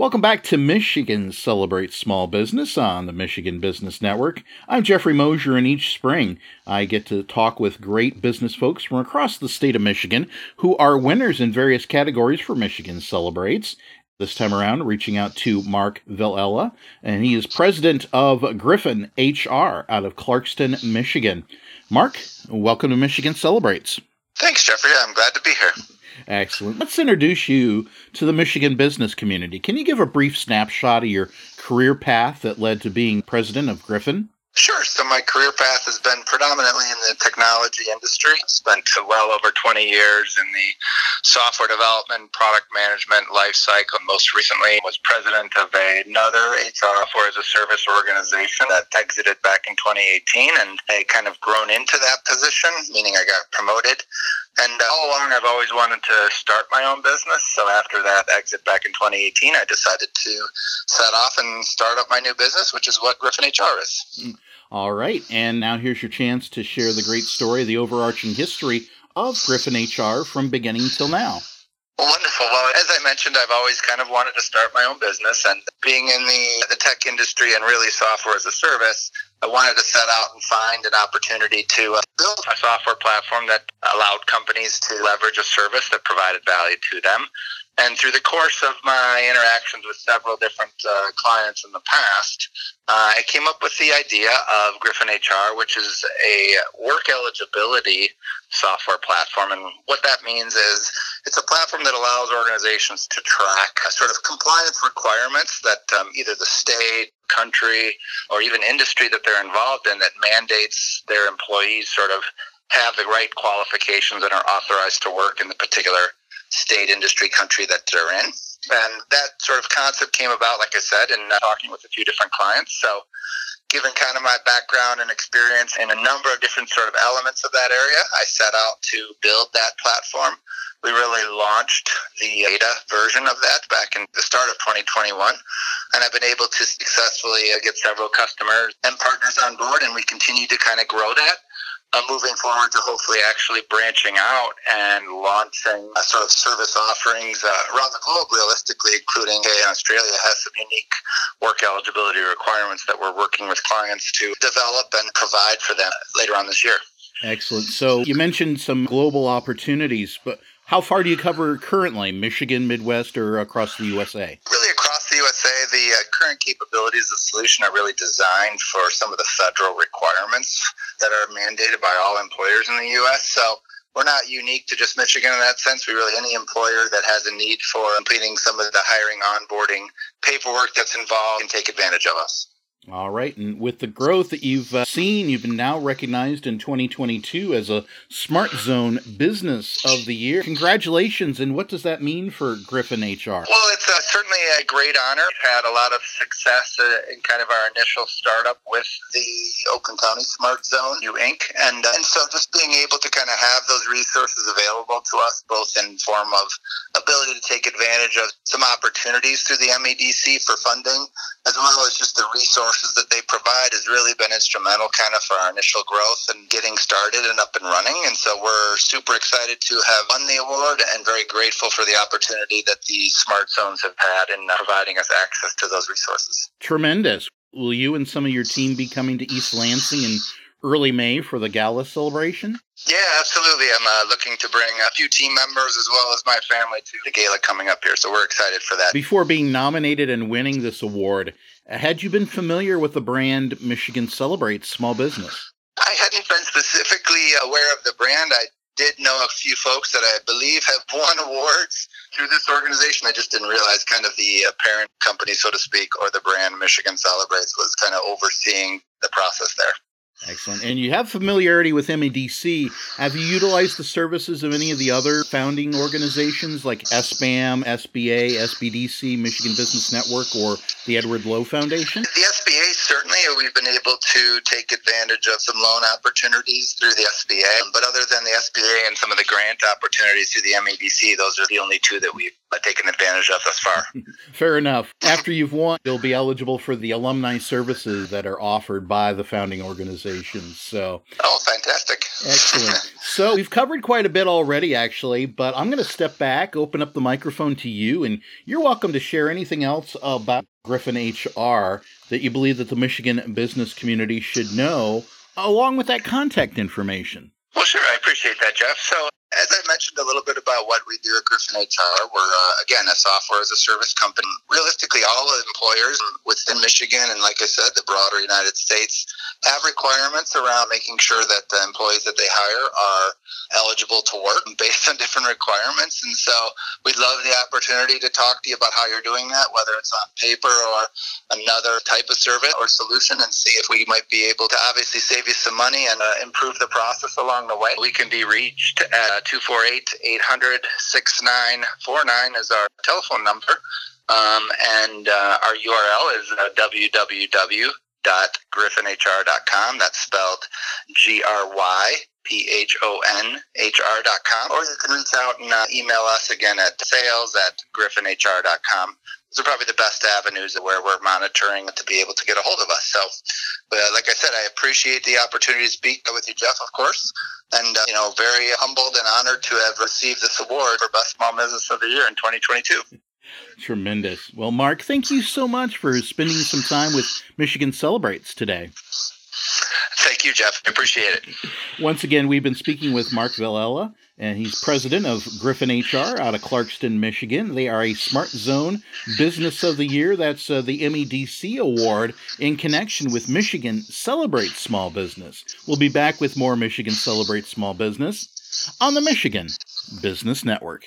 Welcome back to Michigan Celebrates Small Business on the Michigan Business Network. I'm Jeffrey Mosier, and each spring I get to talk with great business folks from across the state of Michigan who are winners in various categories for Michigan Celebrates. This time around, reaching out to Mark Villella, and he is president of Gryphon HR out of Clarkston, Michigan. Mark, welcome to Michigan Celebrates. Thanks, Jeffrey. I'm glad to be here. Excellent. Let's introduce you to the Michigan business community. Can you give a brief snapshot of your career path that led to being president of Gryphon? Sure. So my career path has been predominantly in the technology industry. Spent well over 20 years in the software development, product management life cycle. Most recently was president of another HR software as a service organization that exited back in 2018 and I kind of grown into that position, meaning I got promoted and all along, I've always wanted to start my own business. So after that exit back in 2018, I decided to set off and start up my new business, which is what Gryphon HR is. Mm. All right. And now here's your chance to share the great story, the overarching history of Gryphon HR from beginning till now. Wonderful. Well, as I mentioned, I've always kind of wanted to start my own business, and being in the, the tech industry and really software as a service, I wanted to set out and find an opportunity to uh, build a software platform that allowed companies to leverage a service that provided value to them. And through the course of my interactions with several different uh, clients in the past, uh, I came up with the idea of Gryphon HR, which is a work eligibility software platform. And what that means is it's a platform that allows organizations to track sort of compliance requirements that um, either the state, country, or even industry that they're involved in that mandates their employees sort of have the right qualifications and are authorized to work in the particular state, industry, country that they're in. And that sort of concept came about, like I said, in uh, talking with a few different clients. So, given kind of my background and experience in a number of different sort of elements of that area, I set out to build that platform. We really launched the beta version of that back in the start of 2021. And I've been able to successfully uh, get several customers and partners on board, and we continue to kind of grow that uh, moving forward to hopefully actually branching out and launching uh, sort of service offerings uh, around the globe, realistically, including hey, Australia has some unique work eligibility requirements that we're working with clients to develop and provide for them later on this year. Excellent. So you mentioned some global opportunities, but how far do you cover currently, Michigan, Midwest, or across the USA? Really across the USA, the uh, current capabilities of the solution are really designed for some of the federal requirements that are mandated by all employers in the U.S. So we're not unique to just Michigan in that sense. We really any employer that has a need for completing some of the hiring, onboarding paperwork that's involved can take advantage of us. All right. And with the growth that you've uh, seen, you've been now recognized in 2022 as a Smart Zone Business of the Year. Congratulations. And what does that mean for Gryphon HR? Well, it's uh, certainly a great honor. We've had a lot of success uh, in kind of our initial startup with the Oakland County Smart Zone, New Inc. And, uh, and so just being able to kind of have those resources available to us, both in form of ability to take advantage of some opportunities through the MEDC for funding, as well as just the resources that they provide has really been instrumental kind of for our initial growth and getting started and up and running. And so we're super excited to have won the award and very grateful for the opportunity that the Smart Zones have had in providing us access to those resources. Tremendous. Will you and some of your team be coming to East Lansing in early May for the gala celebration? Yeah, absolutely. I'm uh, looking to bring a few team members as well as my family to the gala coming up here, so we're excited for that. Before being nominated and winning this award, had you been familiar with the brand Michigan Celebrates Small Business? I hadn't been specifically aware of the brand. I did know a few folks that I believe have won awards through this organization. I just didn't realize kind of the parent company, so to speak, or the brand Michigan Celebrates was kind of overseeing the process there. Excellent. And you have familiarity with MEDC. Have you utilized the services of any of the other founding organizations like SBAM, SBA, SBDC, Michigan Business Network, or the Edward Lowe Foundation? The SBA, certainly, we've been able to take advantage of some loan opportunities through the SBA. But other than the SBA and some of the grant opportunities through the MEDC, those are the only two that we've uh, taken advantage of thus far. Fair enough. After you've won, you'll be eligible for the alumni services that are offered by the founding organization conversations. So, oh, fantastic. Excellent. so, we've covered quite a bit already, actually, but I'm going to step back, open up the microphone to you, and you're welcome to share anything else about Gryphon HR that you believe that the Michigan business community should know, along with that contact information. Well, sure. I appreciate that, Jeff. So, as I mentioned a little bit about what we do at Gryphon HR, we're, uh, again, a software as a service company. Realistically, all employers within Michigan and, like I said, the broader United States have requirements around making sure that the employees that they hire are eligible to work based on different requirements. And so we'd love the opportunity to talk to you about how you're doing that, whether it's on paper or another type of service or solution, and see if we might be able to obviously save you some money and uh, improve the process along the way. We can be reached at 248 800 6949 is our telephone number. Um, and uh, our URL is uh, www.gryphonhr.com. That's spelled G R Y P H O N H R.com. Or you can reach out and uh, email us again at sales at gryphonhr.com. Those are probably the best avenues where we're monitoring to be able to get a hold of us. So, but like I said, I appreciate the opportunity to speak with you, Jeff, of course and uh, you know very humbled and honored to have received this award for best small business of the year in 2022 tremendous. Well mark thank you so much for spending some time with michigan celebrates today Thank you, Jeff. I appreciate it. Once again, we've been speaking with Mark Villella, and he's president of Gryphon HR out of Clarkston, Michigan. They are a Smart Zone Business of the Year. That's uh, the MEDC award in connection with Michigan Celebrate Small Business. We'll be back with more Michigan Celebrate Small Business on the Michigan Business Network.